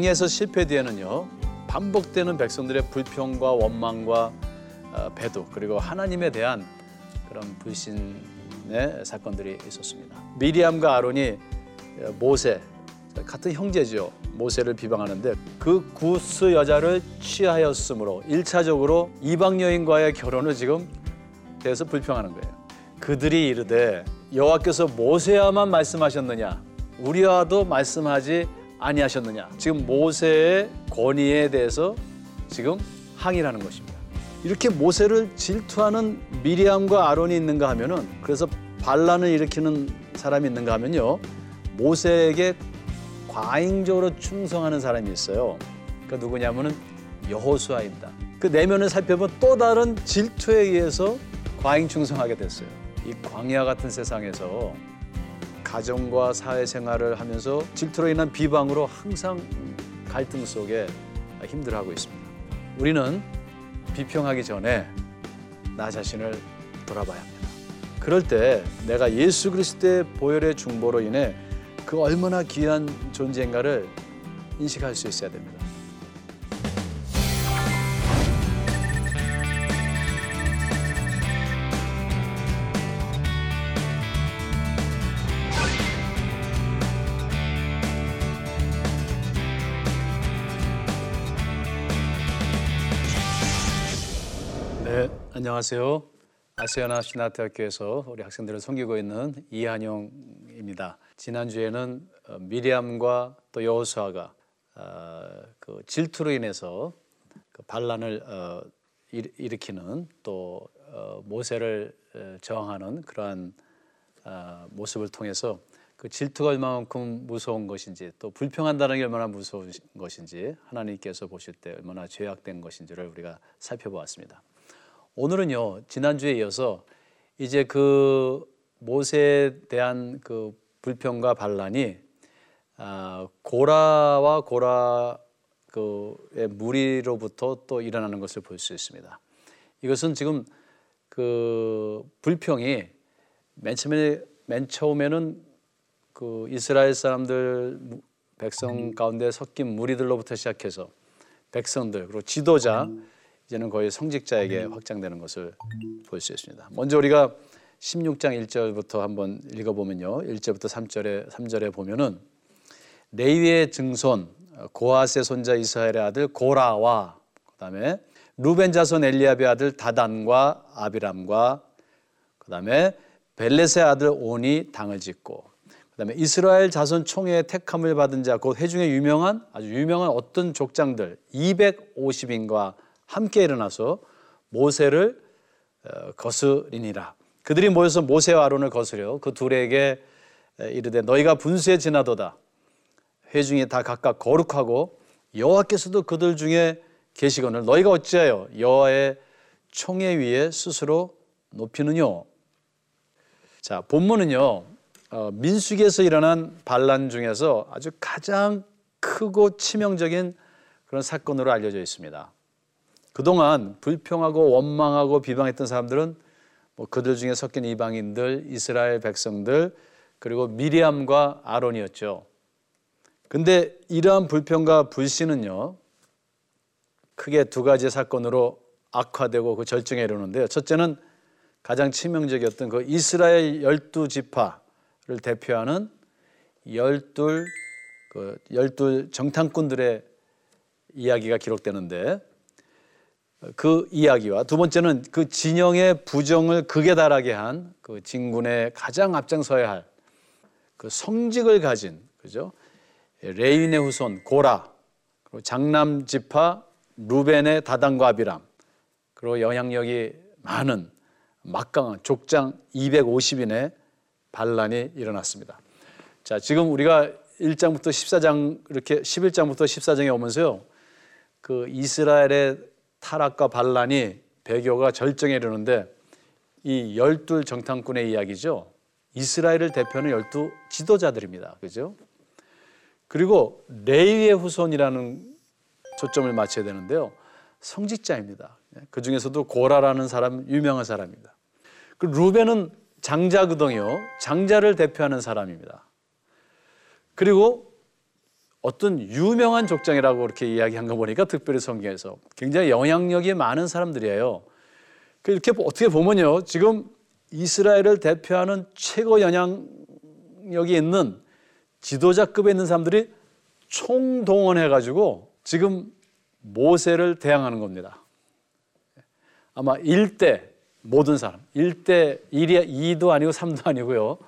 광야에서 실패 뒤에는요 반복되는 백성들의 불평과 원망과 어, 배도 그리고 하나님에 대한 그런 불신의 사건들이 있었습니다. 미리암과 아론이 어, 모세 같은 형제죠. 모세를 비방하는데 그 구스 여자를 취하였으므로 일차적으로 이방 여인과의 결혼을 지금 대해서 불평하는 거예요. 그들이 이르되 여호와께서 모세야만 말씀하셨느냐 우리와도 말씀하지 아니하셨느냐 지금 모세의 권위에 대해서 지금 항의하는 것입니다. 이렇게 모세를 질투하는 미리암과 아론이 있는가 하면은 그래서 반란을 일으키는 사람이 있는가 하면요 모세에게 과잉적으로 충성하는 사람이 있어요. 그 누구냐면은 여호수아입니다. 그 내면을 살펴보면 또 다른 질투에 의해서 과잉 충성하게 됐어요. 이 광야 같은 세상에서 가정과 사회생활을 하면서 질투로 인한 비방으로 항상 갈등 속에 힘들어하고 있습니다. 우리는 비평하기 전에 나 자신을 돌아봐야 합니다. 그럴 때 내가 예수 그리스도의 보혈의 중보로 인해 그 얼마나 귀한 존재인가를 인식할 수 있어야 됩니다. 안녕하세요. 아시아나 신학대학교에서 우리 학생들을 섬기고 있는 이한용입니다. 지난주에는 어, 미리암과 또 여호수아가 어, 그 질투로 인해서 그 반란을 어, 일으키는 또 모세를 저항하는 그러한 모습을 통해서 그 질투가 얼마만큼 무서운 것인지 또 불평한다는 게 얼마나 무서운 것인지 하나님께서 보실 때 얼마나 죄악된 것인지를 우리가 살펴보았습니다. 오늘은요 지난주에 이어서 이제 그 모세에 대한 그 불평과 반란이 아, 고라와 고라 그의 무리로부터 또 일어나는 것을 볼 수 있습니다. 이것은 지금 그 불평이 맨 처음에 맨 처음에는 그 이스라엘 사람들 백성 가운데 섞인 무리들로부터 시작해서 백성들 그리고 지도자 이제는 거의 성직자에게 확장되는 것을 볼 수 있습니다. 먼저 우리가 16장 1절부터 한번 읽어보면요. 1절부터 3절에 3절에 보면은 레위의 증손 고아스의 손자 이스라엘의 아들 고라와 그다음에 루벤 자손 엘리압의 아들 다단과 아비람과 그다음에 벨렛의 아들 온이 당을 짓고 그다음에 이스라엘 자손 총회의 택함을 받은 자곧 회중에 유명한 아주 유명한 어떤 족장들 250인과 함께 일어나서 모세를 어, 거스리니라. 그들이 모여서 모세와 아론을 거스려 그 둘에게 이르되 너희가 분수에 지나도다. 회중이 다 각각 거룩하고 여호와께서도 그들 중에 계시거늘 너희가 어찌하여 여호와의 총회 위에 스스로 높이느뇨. 자 본문은요 어, 민수기에서 일어난 반란 중에서 아주 가장 크고 치명적인 그런 사건으로 알려져 있습니다. 그동안 불평하고 원망하고 비방했던 사람들은 뭐 그들 중에 섞인 이방인들, 이스라엘 백성들, 그리고 미리암과 아론이었죠. 근데 이러한 불평과 불신은요, 크게 두 가지 사건으로 악화되고 그 절정에 이르는데요. 첫째는 가장 치명적이었던 그 이스라엘 열두 지파를 대표하는 열둘 그 열둘 정탐꾼들의 이야기가 기록되는데 그 이야기와 두 번째는 그 진영의 부정을 극에 달하게 한 그 진군의 가장 앞장서야 할 그 성직을 가진 그죠 레인의 후손 고라 그리고 장남 지파 루벤의 다단과 아비람 그리고 영향력이 많은 막강한 족장 250인의 반란이 일어났습니다. 자, 지금 우리가 1장부터 14장 이렇게 11장부터 14장에 오면서요. 그 이스라엘의 타락과 반란이 배교가 절정에 이르는데 이 열둘 정탐꾼의 이야기죠. 이스라엘을 대표하는 열두 지도자들입니다. 그죠? 그리고 레위의 후손이라는 초점을 맞춰야 되는데요. 성직자입니다. 그 중에서도 고라라는 사람 유명한 사람입니다. 그 루벤은 장자거든요. 장자를 대표하는 사람입니다. 그리고 어떤 유명한 족장이라고 그렇게 이야기한 거 보니까 특별히 성경에서 굉장히 영향력이 많은 사람들이에요. 그 이렇게 어떻게 보면요. 지금 이스라엘을 대표하는 최고 영향력이 있는 지도자급에 있는 사람들이 총동원해 가지고 지금 모세를 대항하는 겁니다. 아마 1대 모든 사람, 1대 1이 2도 아니고 3도 아니고요.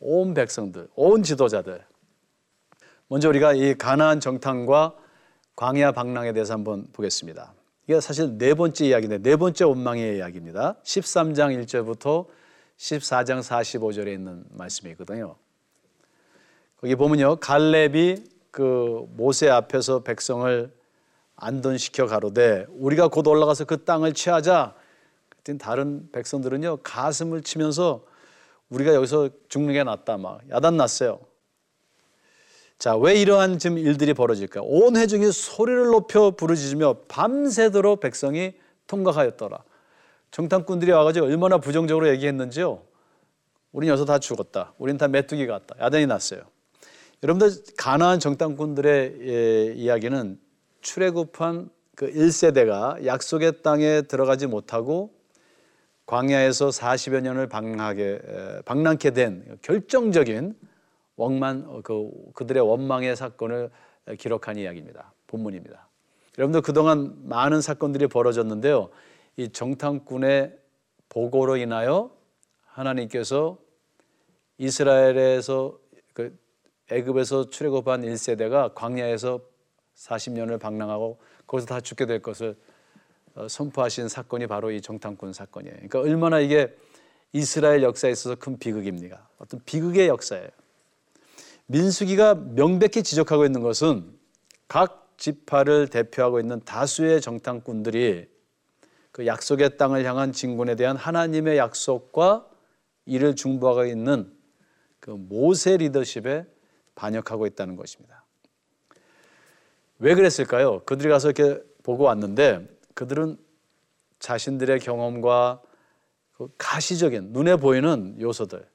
온 백성들, 온 지도자들. 먼저 우리가 이 가나안 정탐과 광야 방랑에 대해서 한번 보겠습니다. 이게 사실 네 번째 이야기인데 네 번째 원망의 이야기입니다. 13장 1절부터 14장 45절에 있는 말씀이거든요. 거기 보면요. 갈렙이 그 모세 앞에서 백성을 안돈시켜 가로되 우리가 곧 올라가서 그 땅을 취하자. 그랬더니 다른 백성들은요. 가슴을 치면서 우리가 여기서 죽는 게 낫다 막 야단 났어요. 자, 왜 이러한 지금 일들이 벌어질까? 온 회중이 소리를 높여 부르짖으며 밤새도록 백성이 통각하였더라. 정탐꾼들이 와가지고 얼마나 부정적으로 얘기했는지요. 우린 여기서 다 죽었다. 우린 다 메뚜기 같다. 야단이 났어요. 여러분들 가나안 정탐꾼들의 예, 이야기는 출애굽한 그 1세대가 약속의 땅에 들어가지 못하고 광야에서 40여 년을 방랑하게 방랑케 된 결정적인 원만 어, 그 그들의 원망의 사건을 기록한 이야기입니다. 본문입니다. 여러분들 그동안 많은 사건들이 벌어졌는데요. 이 정탐꾼의 보고로 인하여 하나님께서 이스라엘에서 그 애굽에서 출애굽한 1세대가 광야에서 40년을 방랑하고 거기서 다 죽게 될 것을 어, 선포하신 사건이 바로 이 정탐꾼 사건이에요. 그러니까 얼마나 이게 이스라엘 역사에 있어서 큰 비극입니까? 어떤 비극의 역사예요. 민수기가 명백히 지적하고 있는 것은 각 지파를 대표하고 있는 다수의 정탐꾼들이 그 약속의 땅을 향한 진군에 대한 하나님의 약속과 이를 중보하고 있는 그 모세 리더십에 반역하고 있다는 것입니다. 왜 그랬을까요? 그들이 가서 이렇게 보고 왔는데 그들은 자신들의 경험과 그 가시적인 눈에 보이는 요소들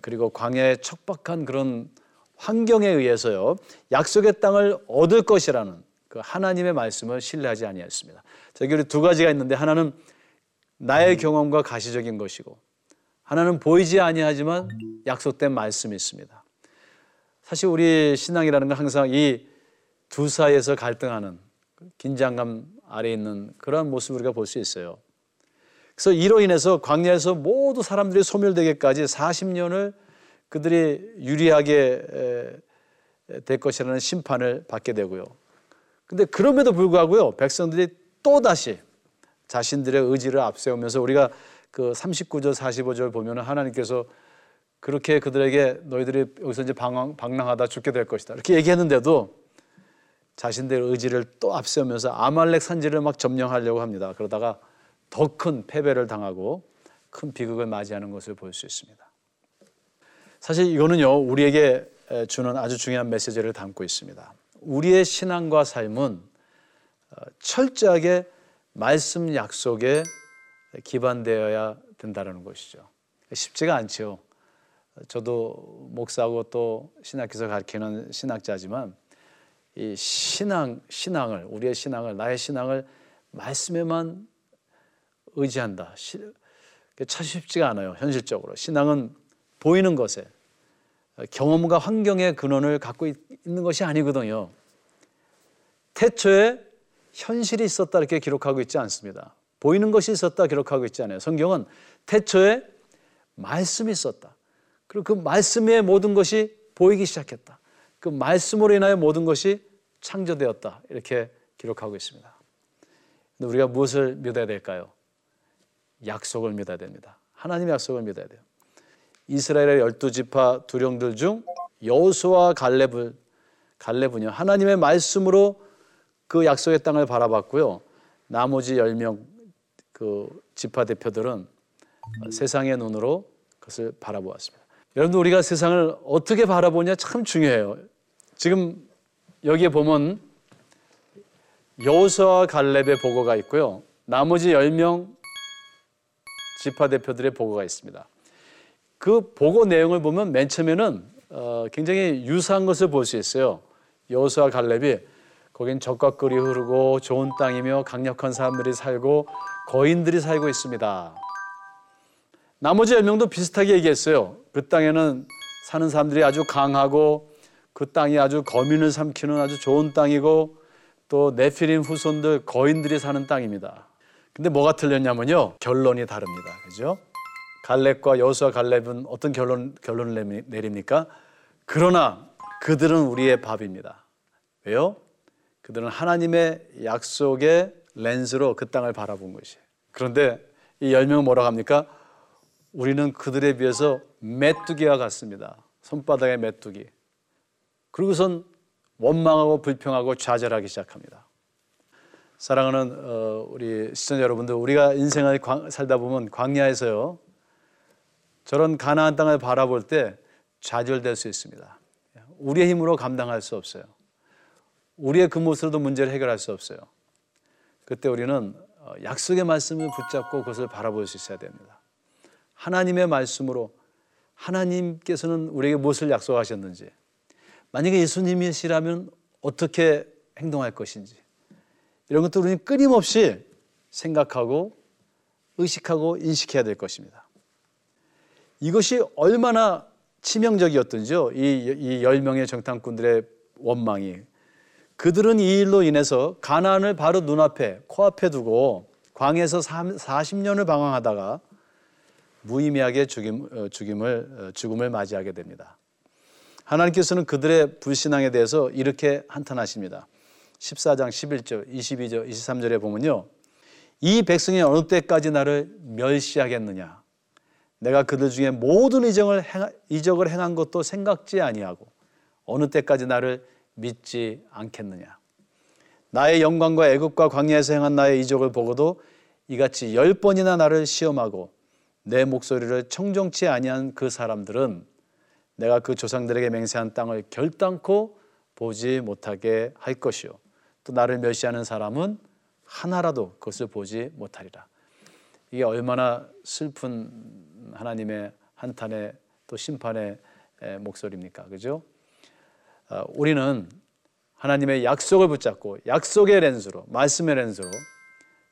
그리고 광야의 척박한 그런 환경에 의해서요 약속의 땅을 얻을 것이라는 그 하나님의 말씀을 신뢰하지 아니했습니다. 저기 두 가지가 있는데 하나는 나의 경험과 가시적인 것이고 하나는 보이지 아니하지만 약속된 말씀이 있습니다. 사실 우리 신앙이라는 건 항상 이 두 사이에서 갈등하는 긴장감 아래 있는 그러한 모습을 우리가 볼 수 있어요. 그래서 이로 인해서 광야에서 모두 사람들이 소멸되기까지 40년을 그들이 유리하게 될 것이라는 심판을 받게 되고요. 근데 그럼에도 불구하고요, 백성들이 또 다시 자신들의 의지를 앞세우면서 우리가 그 39절, 45절 보면 하나님께서 그렇게 그들에게 너희들이 여기서 이제 방황, 방랑하다 죽게 될 것이다. 이렇게 얘기했는데도 자신들의 의지를 또 앞세우면서 아말렉 산지를 막 점령하려고 합니다. 그러다가 더 큰 패배를 당하고 큰 비극을 맞이하는 것을 볼 수 있습니다. 사실 이거는요, 우리에게 주는 아주 중요한 메시지를 담고 있습니다. 우리의 신앙과 삶은 어, 철저하게 말씀 약속에 기반되어야 된다는 것이죠. 쉽지가 않죠. 저도 목사고 또 신학교에서 가르치는 신학자지만 이 신앙 신앙을 우리의 신앙을 나의 신앙을 말씀에만 의지한다. 참 쉽지가 않아요. 현실적으로 신앙은 보이는 것에 경험과 환경의 근원을 갖고 있는 것이 아니거든요. 태초에 현실이 있었다 이렇게 기록하고 있지 않습니다. 보이는 것이 있었다 기록하고 있지 않아요. 성경은 태초에 말씀이 있었다. 그리고 그 말씀의 모든 것이 보이기 시작했다. 그 말씀으로 인하여 모든 것이 창조되었다. 이렇게 기록하고 있습니다. 우리가 무엇을 믿어야 될까요? 약속을 믿어야 됩니다. 하나님의 약속을 믿어야 돼요. 이스라엘의 열두 지파 두령들 중 여호수아 갈렙을 갈렙은요 하나님의 말씀으로 그 약속의 땅을 바라봤고요. 나머지 열 명 그 지파 대표들은 세상의 눈으로 그것을 바라보았습니다. 여러분들 우리가 세상을 어떻게 바라보냐 참 중요해요. 지금 여기에 보면 여호수아 갈렙의 보고가 있고요. 나머지 열 명 지파 대표들의 보고가 있습니다. 그 보고 내용을 보면 맨 처음에는 어, 굉장히 유사한 것을 볼 수 있어요. 여호수아 갈렙이 거긴 끓이 흐르고 좋은 땅이며 강력한 사람들이 살고 거인들이 살고 있습니다. 나머지 열 명도 비슷하게 얘기했어요. 그 땅에는 사는 사람들이 아주 강하고 그 땅이 아주 거민을 삼키는 아주 좋은 땅이고 또 네피림 후손들 거인들이 사는 땅입니다. 근데 뭐가 틀렸냐면요. 결론이 다릅니다. 그죠? 갈렙과 여호수아 갈렙은 어떤 결론 결론을 내립니까? 그러나 그들은 우리의 밥입니다. 왜요? 그들은 하나님의 약속의 렌즈로 그 땅을 바라본 것이에요. 그런데 이 열 명은 뭐라고 합니까? 우리는 그들에 비해서 메뚜기와 같습니다. 손바닥의 메뚜기. 그리고선 원망하고 불평하고 좌절하기 시작합니다. 사랑하는 어, 우리 시청자 여러분들, 우리가 인생을 살다 보면 광야에서요, 저런 가나안 땅을 바라볼 때 좌절될 수 있습니다. 우리의 힘으로 감당할 수 없어요. 우리의 그 모습으로도 문제를 해결할 수 없어요. 그때 우리는 어, 약속의 말씀을 붙잡고 그것을 바라볼 수 있어야 됩니다. 하나님의 말씀으로 하나님께서는 우리에게 무엇을 약속하셨는지, 만약에 예수님이시라면 어떻게 행동할 것인지, 이런 것도 우리는 끊임없이 생각하고 의식하고 인식해야 될 것입니다. 이것이 얼마나 치명적이었던지요. 이, 이1 0명의 정탐꾼들의 원망이 그들은 이 일로 인해서 가나안을 바로 눈앞에 코앞에 두고 광에서 40년을 방황하다가 무의미하게 죽임, 어, 죽임을, 어, 죽음을 맞이하게 됩니다. 하나님께서는 그들의 불신앙에 대해서 이렇게 한탄하십니다. 14장 11절, 22절, 23절에 보면요. 이 백성이 어느 때까지 나를 멸시하겠느냐? 내가 그들 중에 모든 이적을, 행, 이적을 행한 것도 생각지 아니하고 어느 때까지 나를 믿지 않겠느냐. 나의 영광과 애국과 광야에서 행한 나의 이적을 보고도 이같이 열 번이나 나를 시험하고 내 목소리를 청정치 아니한 그 사람들은 내가 그 조상들에게 맹세한 땅을 결단코 보지 못하게 할 것이요. 또 나를 멸시하는 사람은 하나라도 그것을 보지 못하리라. 이게 얼마나 슬픈 하나님의 한탄의 또 심판의 목소리입니까? 그죠? 어, 우리는 하나님의 약속을 붙잡고 약속의 렌즈로 말씀의 렌즈로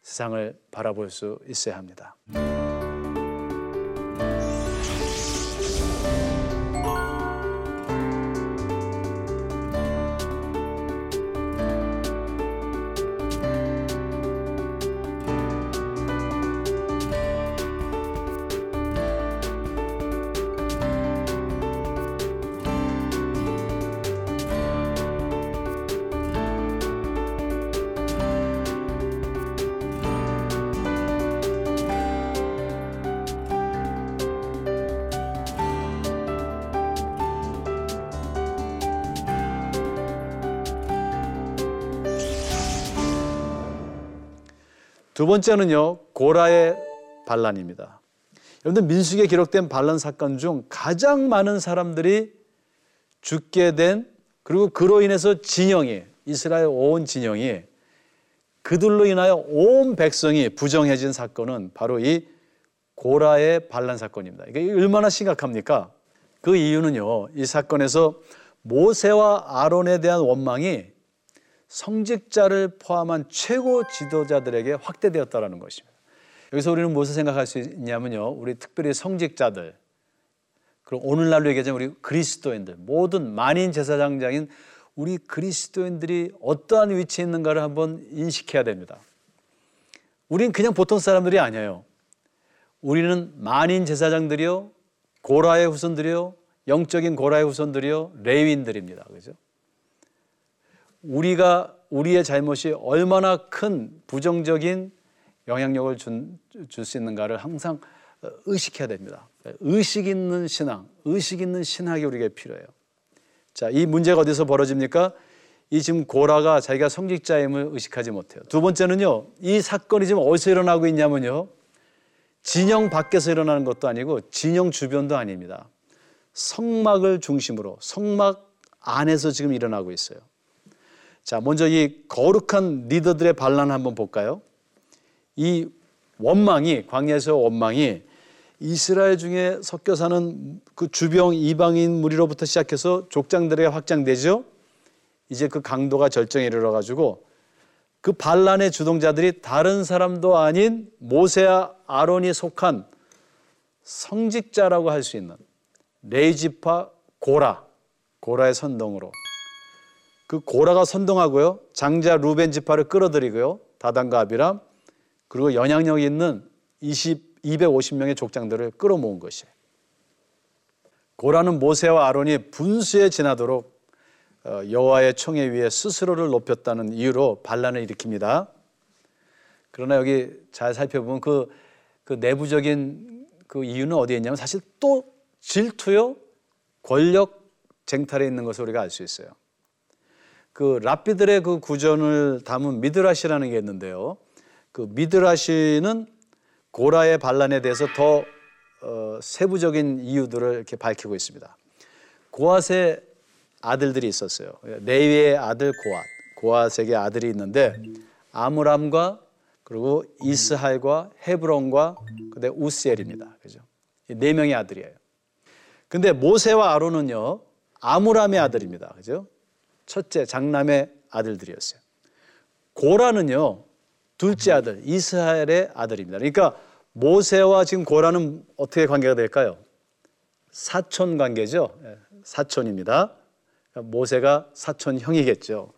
세상을 바라볼 수 있어야 합니다. 두 번째는요, 고라의 반란입니다. 여러분들 민수기에 기록된 반란 사건 중 가장 많은 사람들이 죽게 된 그리고 그로 인해서 진영이 이스라엘 온 진영이 그들로 인하여 온 백성이 부정해진 사건은 바로 이 고라의 반란 사건입니다. 이게 얼마나 심각합니까? 그 이유는요. 이 사건에서 모세와 아론에 대한 원망이 성직자를 포함한 최고 지도자들에게 확대되었다라는 것입니다. 여기서 우리는 무엇을 생각할 수 있냐면요. 우리 특별히 성직자들, 그리고 오늘날로 얘기하자면 우리 그리스도인들, 모든 만인 제사장장인 우리 그리스도인들이 어떠한 위치에 있는가를 한번 인식해야 됩니다. 우리는 그냥 보통 사람들이 아니에요. 우리는 만인 제사장들이요, 고라의 후손들이요, 영적인 고라의 후손들이요, 레위인들입니다. 그죠? 우리가 우리의 잘못이 얼마나 큰 부정적인 영향력을 줄 수 있는가를 항상 의식해야 됩니다. 의식 있는 신앙, 의식 있는 신학이 우리에게 필요해요. 자, 이 문제가 어디서 벌어집니까? 이 지금 고라가 자기가 성직자임을 의식하지 못해요. 두 번째는요, 이 사건이 지금 어디서 일어나고 있냐면요, 진영 밖에서 일어나는 것도 아니고 진영 주변도 아닙니다. 성막을 중심으로 성막 안에서 지금 일어나고 있어요. 자, 먼저 이 거룩한 리더들의 반란 한번 볼까요? 이 원망이 광야에서 원망이 이스라엘 중에 섞여 사는 그 주병 이방인 무리로부터 시작해서 족장들에게 확장되죠. 이제 그 강도가 절정에 이르러 가지고 그 반란의 주동자들이 다른 사람도 아닌 모세와 아론이 속한 성직자라고 할 수 있는 레이지파 고라, 고라의 선동으로 그 고라가 선동하고요. 장자 루벤 지파를 끌어들이고요. 다단과 아비람 그리고 영향력 있는 20, 250명의 족장들을 끌어모은 것이에요. 고라는 모세와 아론이 분수에 지나도록 어, 여호와의 총에 위에 스스로를 높였다는 이유로 반란을 일으킵니다. 그러나 여기 잘 살펴보면 그, 그 내부적인 그 이유는 어디에 있냐면 사실 또 질투요, 권력 쟁탈에 있는 것을 우리가 알 수 있어요. 그 랍비들의 그 구전을 담은 미드라시라는 게 있는데요. 그 미드라시는 고라의 반란에 대해서 더 어, 세부적인 이유들을 이렇게 밝히고 있습니다. 고앗의 아들들이 있었어요. 레위의 아들 고앗, 고앗에게 아들이 있는데 아므람과 그리고 이스할과 헤브론과 그다음 우스엘입니다. 그죠? 네 명의 아들이에요. 근데 모세와 아론은요 아므람의 아들입니다. 그죠? 첫째 장남의 아들들이었어요. 고라는요 둘째 아들 이스라엘의 아들입니다. 그러니까 모세와 지금 고라는 어떻게 관계가 될까요? 사촌 관계죠. 예, 사촌입니다. 모세가 사촌 형이겠죠.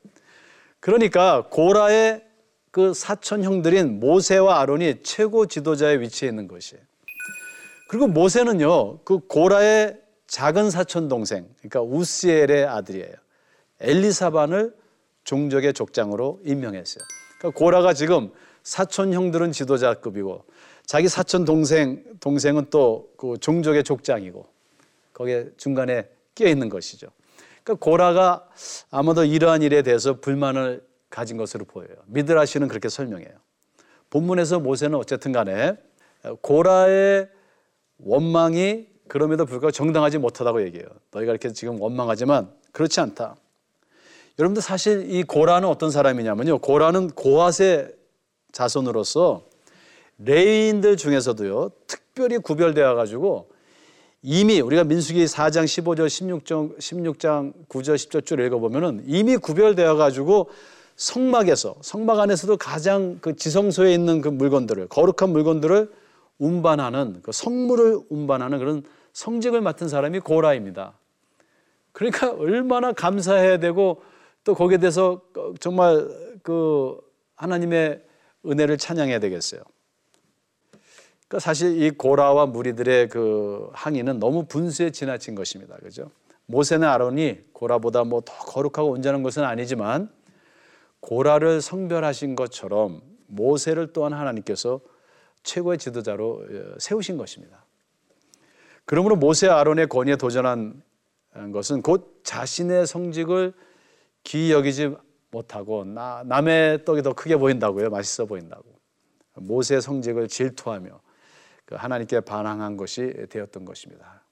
그러니까 고라의 그 사촌 형들인 모세와 아론이 최고 지도자의 위치에 있는 것이에요. 그리고 모세는요, 그 고라의 작은 사촌 동생, 그러니까 우스엘의 아들이에요. 엘리사반을 종족의 족장으로 임명했어요. 그러니까 고라가 지금 사촌 형들은 지도자급이고 자기 사촌 동생 동생은 또 그 종족의 족장이고 거기에 중간에 끼어 있는 것이죠. 그러니까 고라가 아마도 이러한 일에 대해서 불만을 가진 것으로 보여요. 미드라시는 그렇게 설명해요. 본문에서 모세는 어쨌든 간에 고라의 원망이 그럼에도 불구하고 정당하지 못하다고 얘기해요. 너희가 이렇게 지금 원망하지만 그렇지 않다. 여러분들 사실 이 고라는 어떤 사람이냐면요. 고라는 고앗의 자손으로서 레인들 중에서도요. 특별히 구별되어 가지고 이미 우리가 민수기 4장 15절 16장 16장 9절 10절 줄 읽어 보면은 이미 구별되어 가지고 성막에서 성막 안에서도 가장 그 지성소에 있는 그 물건들을 거룩한 물건들을 운반하는 그 성물을 운반하는 그런 성직을 맡은 사람이 고라입니다. 그러니까 얼마나 감사해야 되고 또 거기에 대해서 정말 그 하나님의 은혜를 찬양해야 되겠어요. 그러니까 사실 이 고라와 무리들의 그 항의는 너무 분수에 지나친 것입니다. 그죠? 모세는 아론이 고라보다 뭐 더 거룩하고 온전한 것은 아니지만 고라를 성별하신 것처럼 모세를 또한 하나님께서 최고의 지도자로 어, 세우신 것입니다. 그러므로 모세 아론의 권위에 도전한 것은 곧 자신의 성직을 귀히 여기지 못하고 나, 남의 떡이 더 크게 보인다고요. 맛있어 보인다고. 모세의 성직을 질투하며 그 하나님께 반항한 것이 되었던 것입니다.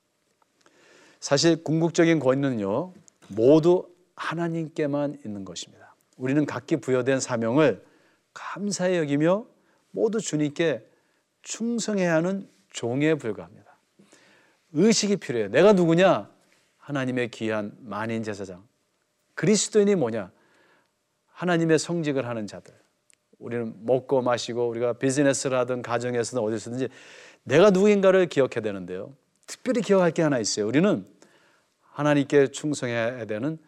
사실 궁극적인 권위는요 모두 하나님께만 있는 것입니다. 우리는 각기 부여된 사명을 감사히 여기며 모두 주님께 충성해야 하는 종에 불과합니다. 의식이 필요해요. 내가 누구냐? 하나님의 귀한 만인 제사장. 그리스도인이 뭐냐? 하나님의 성직을 하는 자들. 우리는 먹고 마시고 우리가 비즈니스를 하든 가정에서든 어디서든지 내가 누구인가를 기억해야 되는데요. 특별히 기억할 게 하나 있어요. 우리는 하나님께 충성해야 되는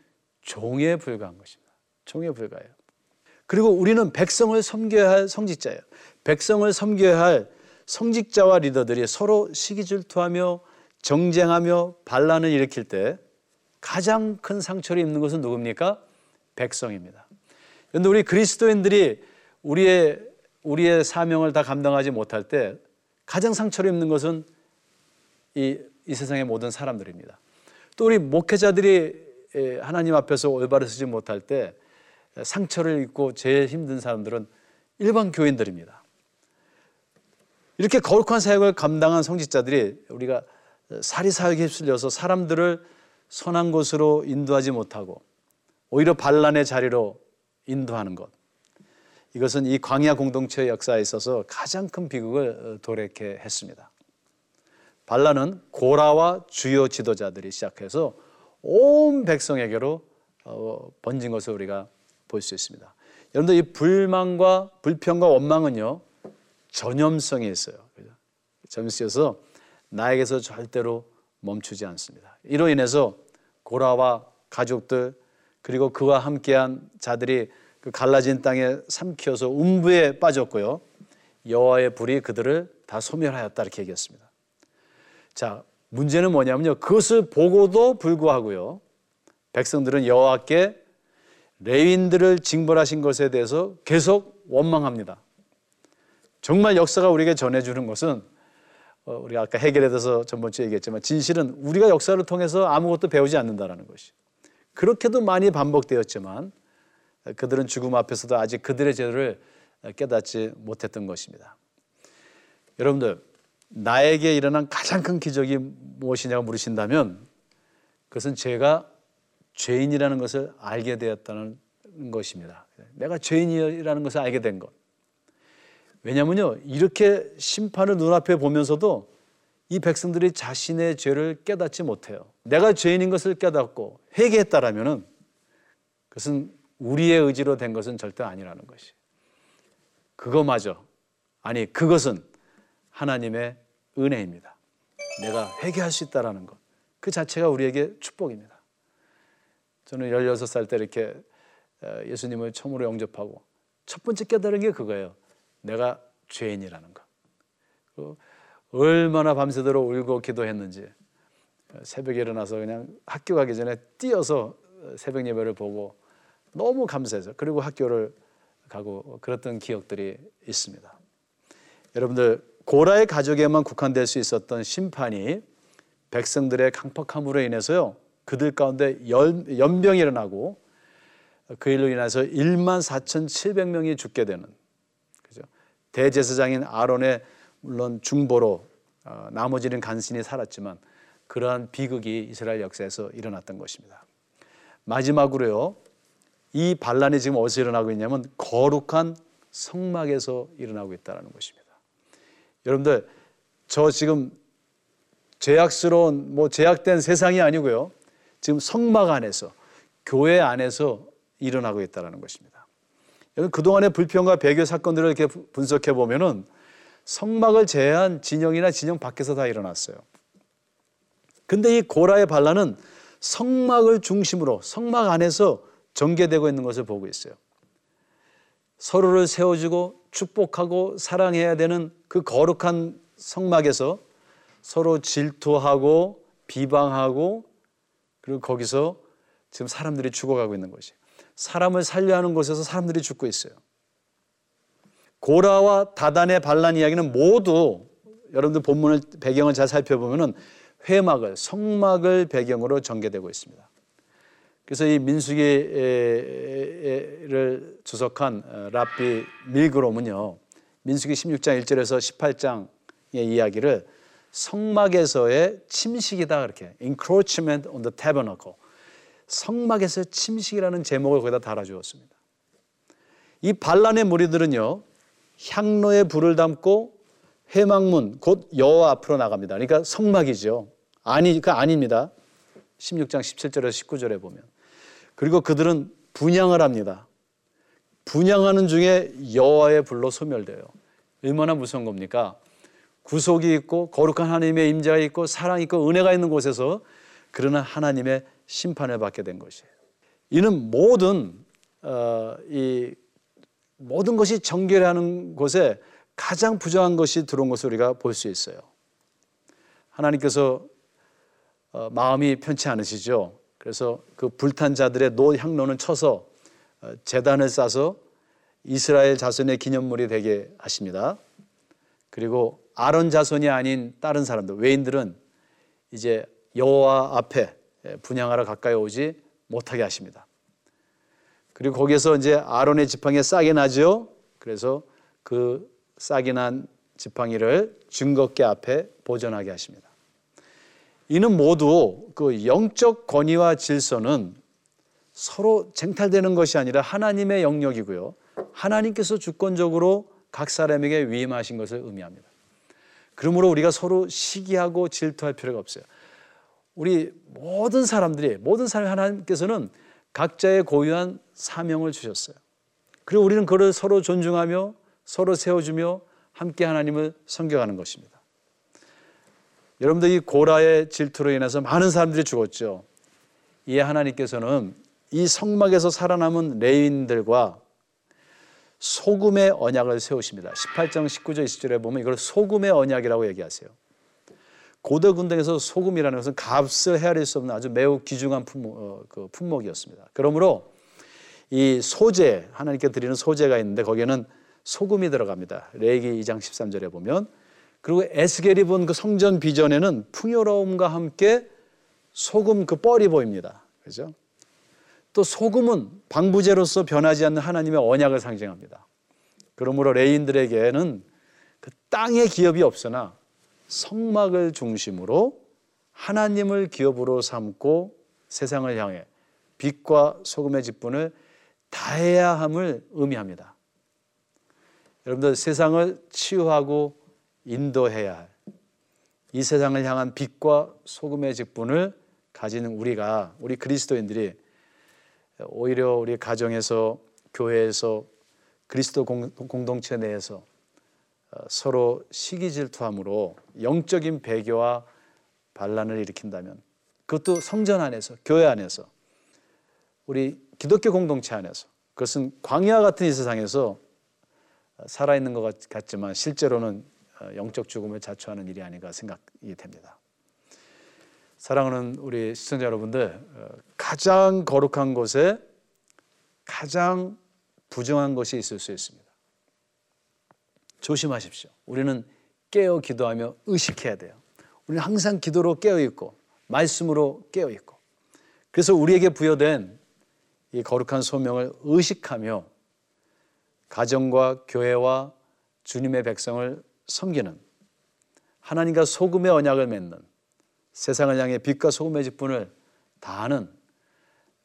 종에 불과한 것입니다. 종에 불과해요. 그리고 우리는 백성을 섬겨야 할 성직자예요. 백성을 섬겨야 할 성직자와 리더들이 서로 시기질투하며 정쟁하며 반란을 일으킬 때 가장 큰 상처를 입는 것은 누굽니까? 백성입니다. 그런데 우리 그리스도인들이 우리의 우리의 사명을 다 감당하지 못할 때 가장 상처를 입는 것은 이, 이 세상의 모든 사람들입니다. 또 우리 목회자들이 하나님 앞에서 올바로 서지 못할 때 상처를 입고 제일 힘든 사람들은 일반 교인들입니다. 이렇게 거룩한 사역을 감당한 성직자들이 우리가 사리사욕에 휩쓸려서 사람들을 선한 곳으로 인도하지 못하고 오히려 반란의 자리로 인도하는 것. 이것은 이 광야 공동체의 역사에 있어서 가장 큰 비극을 어, 도래케 했습니다. 반란은 고라와 주요 지도자들이 시작해서 온 백성에게로 어, 번진 것을 우리가 볼 수 있습니다. 여러분들 이 불만과 불평과 원망은요 전염성이 있어요. 전염성이어서 나에게서 절대로 멈추지 않습니다. 이로 인해서 고라와 가족들 그리고 그와 함께한 자들이 그 갈라진 땅에 삼켜서 음부에 빠졌고요. 여호와의 불이 그들을 다 소멸하였다 이렇게 얘기했습니다. 자, 문제는 뭐냐면요. 그것을 보고도 불구하고요. 백성들은 여호와께 레인들을 징벌하신 것에 대해서 계속 원망합니다. 정말 역사가 우리에게 전해주는 것은 어, 우리가 아까 해결에 대해서 전번 주에 얘기했지만 진실은 우리가 역사를 통해서 아무것도 배우지 않는다라는 것이 그렇게도 많이 반복되었지만 그들은 죽음 앞에서도 아직 그들의 죄를 깨닫지 못했던 것입니다. 여러분들 나에게 일어난 가장 큰 기적이 무엇이냐고 물으신다면 그것은 제가 죄인이라는 것을 알게 되었다는 것입니다. 내가 죄인이라는 것을 알게 된 것. 왜냐하면요, 이렇게 심판을 눈앞에 보면서도 이 백성들이 자신의 죄를 깨닫지 못해요. 내가 죄인인 것을 깨닫고 회개했다라면은 그것은 우리의 의지로 된 것은 절대 아니라는 것이. 그거마저 아니 그것은 하나님의 은혜입니다. 내가 회개할 수 있다라는 것. 그 자체가 우리에게 축복입니다. 저는 16살 때 이렇게 어, 예수님을 처음으로 영접하고 첫 번째 깨달은 게 그거예요. 내가 죄인이라는 것. 그 얼마나 밤새도록 울고 기도했는지 새벽에 일어나서 그냥 학교 가기 전에 뛰어서 새벽 예배를 보고 너무 감사해서 그리고 학교를 가고 그랬던 기억들이 있습니다. 여러분들 고라의 가족에만 국한될 수 있었던 심판이 백성들의 강팍함으로 인해서요 그들 가운데 연, 병이 일어나고 그 일로 인해서 1만 4,700명이 죽게 되는 대제사장인 아론의 물론 중보로 어, 나머지는 간신히 살았지만 그러한 비극이 이스라엘 역사에서 일어났던 것입니다. 마지막으로요 이 반란이 지금 어디서 일어나고 있냐면 거룩한 성막에서 일어나고 있다는 것입니다. 여러분들 저 지금 죄악스러운 뭐 죄악된 세상이 아니고요. 지금 성막 안에서 교회 안에서 일어나고 있다는 것입니다. 여러분 그동안의 불평과 배교 사건들을 이렇게 분석해 보면은 성막을 제한 진영이나 진영 밖에서 다 일어났어요. 근데 이 고라의 반란은 성막을 중심으로 성막 안에서 전개되고 있는 것을 보고 있어요. 서로를 세워주고 축복하고 사랑해야 되는 그 거룩한 성막에서 서로 질투하고 비방하고 그리고 거기서 지금 사람들이 죽어가고 있는 것이 사람을 살려 하는 곳에서 사람들이 죽고 있어요. 고라와 다단의 반란 이야기는 모두 여러분들 본문을 배경을 잘 살펴보면은 회막을 성막을 배경으로 전개되고 있습니다. 그래서 이 민수기를 주석한 어, 랍비 밀그롬은요. 민수기 16장 1절에서 18장의 이야기를 성막에서의 침식이다 그렇게 encroachment on the tabernacle 성막에서의 침식이라는 제목을 거기다 달아주었습니다. 이 반란의 무리들은요 향로에 불을 담고 회막문 곧 여호와 앞으로 나갑니다. 그러니까 성막이죠. 아니 그 아닙니다. 16장 17절에서 19절에 보면 그리고 그들은 분양을 합니다. 분양하는 중에 여호와의 불로 소멸돼요. 얼마나 무서운 겁니까? 구속이 있고 거룩한 하나님의 임재가 있고 사랑이 있고 은혜가 있는 곳에서 그러나 하나님의 심판을 받게 된 것이에요. 이는 모든 어, 이 모든 것이 정결하는 곳에 가장 부정한 것이 들어온 것을 우리가 볼 수 있어요. 하나님께서 어, 마음이 편치 않으시죠. 그래서 그 불탄 자들의 노 향로는 쳐서 어, 재단을 싸서 이스라엘 자손의 기념물이 되게 하십니다. 그리고 아론 자손이 아닌 다른 사람들 외인들은 이제 여호와 앞에 분양하러 가까이 오지 못하게 하십니다. 그리고 거기서 이제 아론의 지팡이에 싹이 나죠. 그래서 그 싹이 난 지팡이를 증거계 앞에 보존하게 하십니다. 이는 모두 그 영적 권위와 질서는 서로 쟁탈되는 것이 아니라 하나님의 영역이고요. 하나님께서 주권적으로 각 사람에게 위임하신 것을 의미합니다. 그러므로 우리가 서로 시기하고 질투할 필요가 없어요. 우리 모든 사람들이 모든 사람 하나님께서는 각자의 고유한 사명을 주셨어요. 그리고 우리는 그를 서로 존중하며 서로 세워주며 함께 하나님을 섬겨가는 것입니다. 여러분들 이 고라의 질투로 인해서 많은 사람들이 죽었죠. 이에 하나님께서는 이 성막에서 살아남은 레인들과 소금의 언약을 세우십니다. 18장 19절 20절에 보면 이걸 소금의 언약이라고 얘기하세요. 고대 군대에서 소금이라는 것은 값을 헤아릴 수 없는 아주 매우 귀중한 품목, 어, 그 품목 이었습니다. 그러므로 이 소재 하나님께 드리는 소재가 있는데 거기에는 소금이 들어갑니다. 레기 2장 13절에 보면 그리고 에스겔이 본 그 성전 비전에는 풍요로움과 함께 소금 그 뻘이 보입니다. 그죠? 또 소금은 방부제로서 변하지 않는 하나님의 언약을 상징합니다. 그러므로 레인들에게는 그 땅의 기업이 없으나 성막을 중심으로 하나님을 기업으로 삼고 세상을 향해 빛과 소금의 직분을 다해야 함을 의미합니다. 여러분들 세상을 치유하고 인도해야 할 이 세상을 향한 빛과 소금의 직분을 가지는 우리가 우리 그리스도인들이 오히려 우리 가정에서 교회에서 그리스도 공동체 내에서 어, 서로 시기 질투함으로 영적인 배교와 반란을 일으킨다면 그것도 성전 안에서 교회 안에서 우리 기독교 공동체 안에서 그것은 광야 같은 이 세상에서 살아있는 것 같지만 실제로는 어, 영적 죽음을 자초하는 일이 아닌가 생각이 됩니다. 사랑하는 우리 시청자 여러분들, 어, 가장 거룩한 곳에 가장 부정한 것이 있을 수 있습니다. 조심하십시오. 우리는 깨어 기도하며 의식해야 돼요. 우리는 항상 기도로 깨어 있고 말씀으로 깨어 있고 그래서 우리에게 부여된 이 거룩한 소명을 의식하며 가정과 교회와 주님의 백성을 섬기는 하나님과 소금의 언약을 맺는 세상을 향해 빛과 소금의 직분을 다하는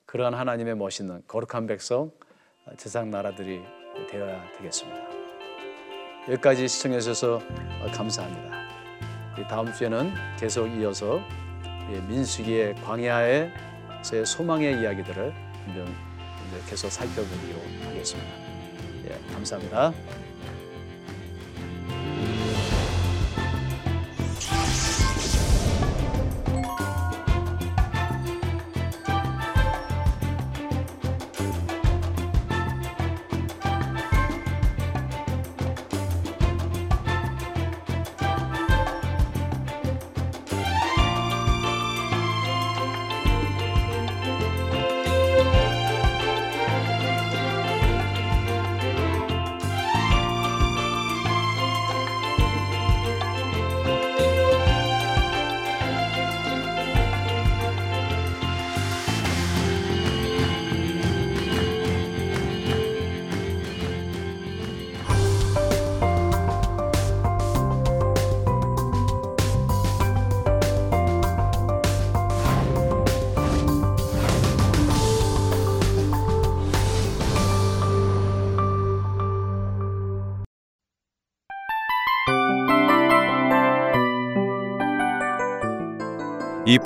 그러한 하나님의 멋있는 거룩한 백성 세상 나라들이 되어야 되겠습니다. 여기까지 시청해 주셔서 감사합니다. 다음 주에는 계속 이어서 민수기의 광야의 제 소망의 이야기들을 계속 살펴보기로 하겠습니다. 예, 감사합니다.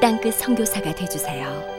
땅끝 성교사가 되주세요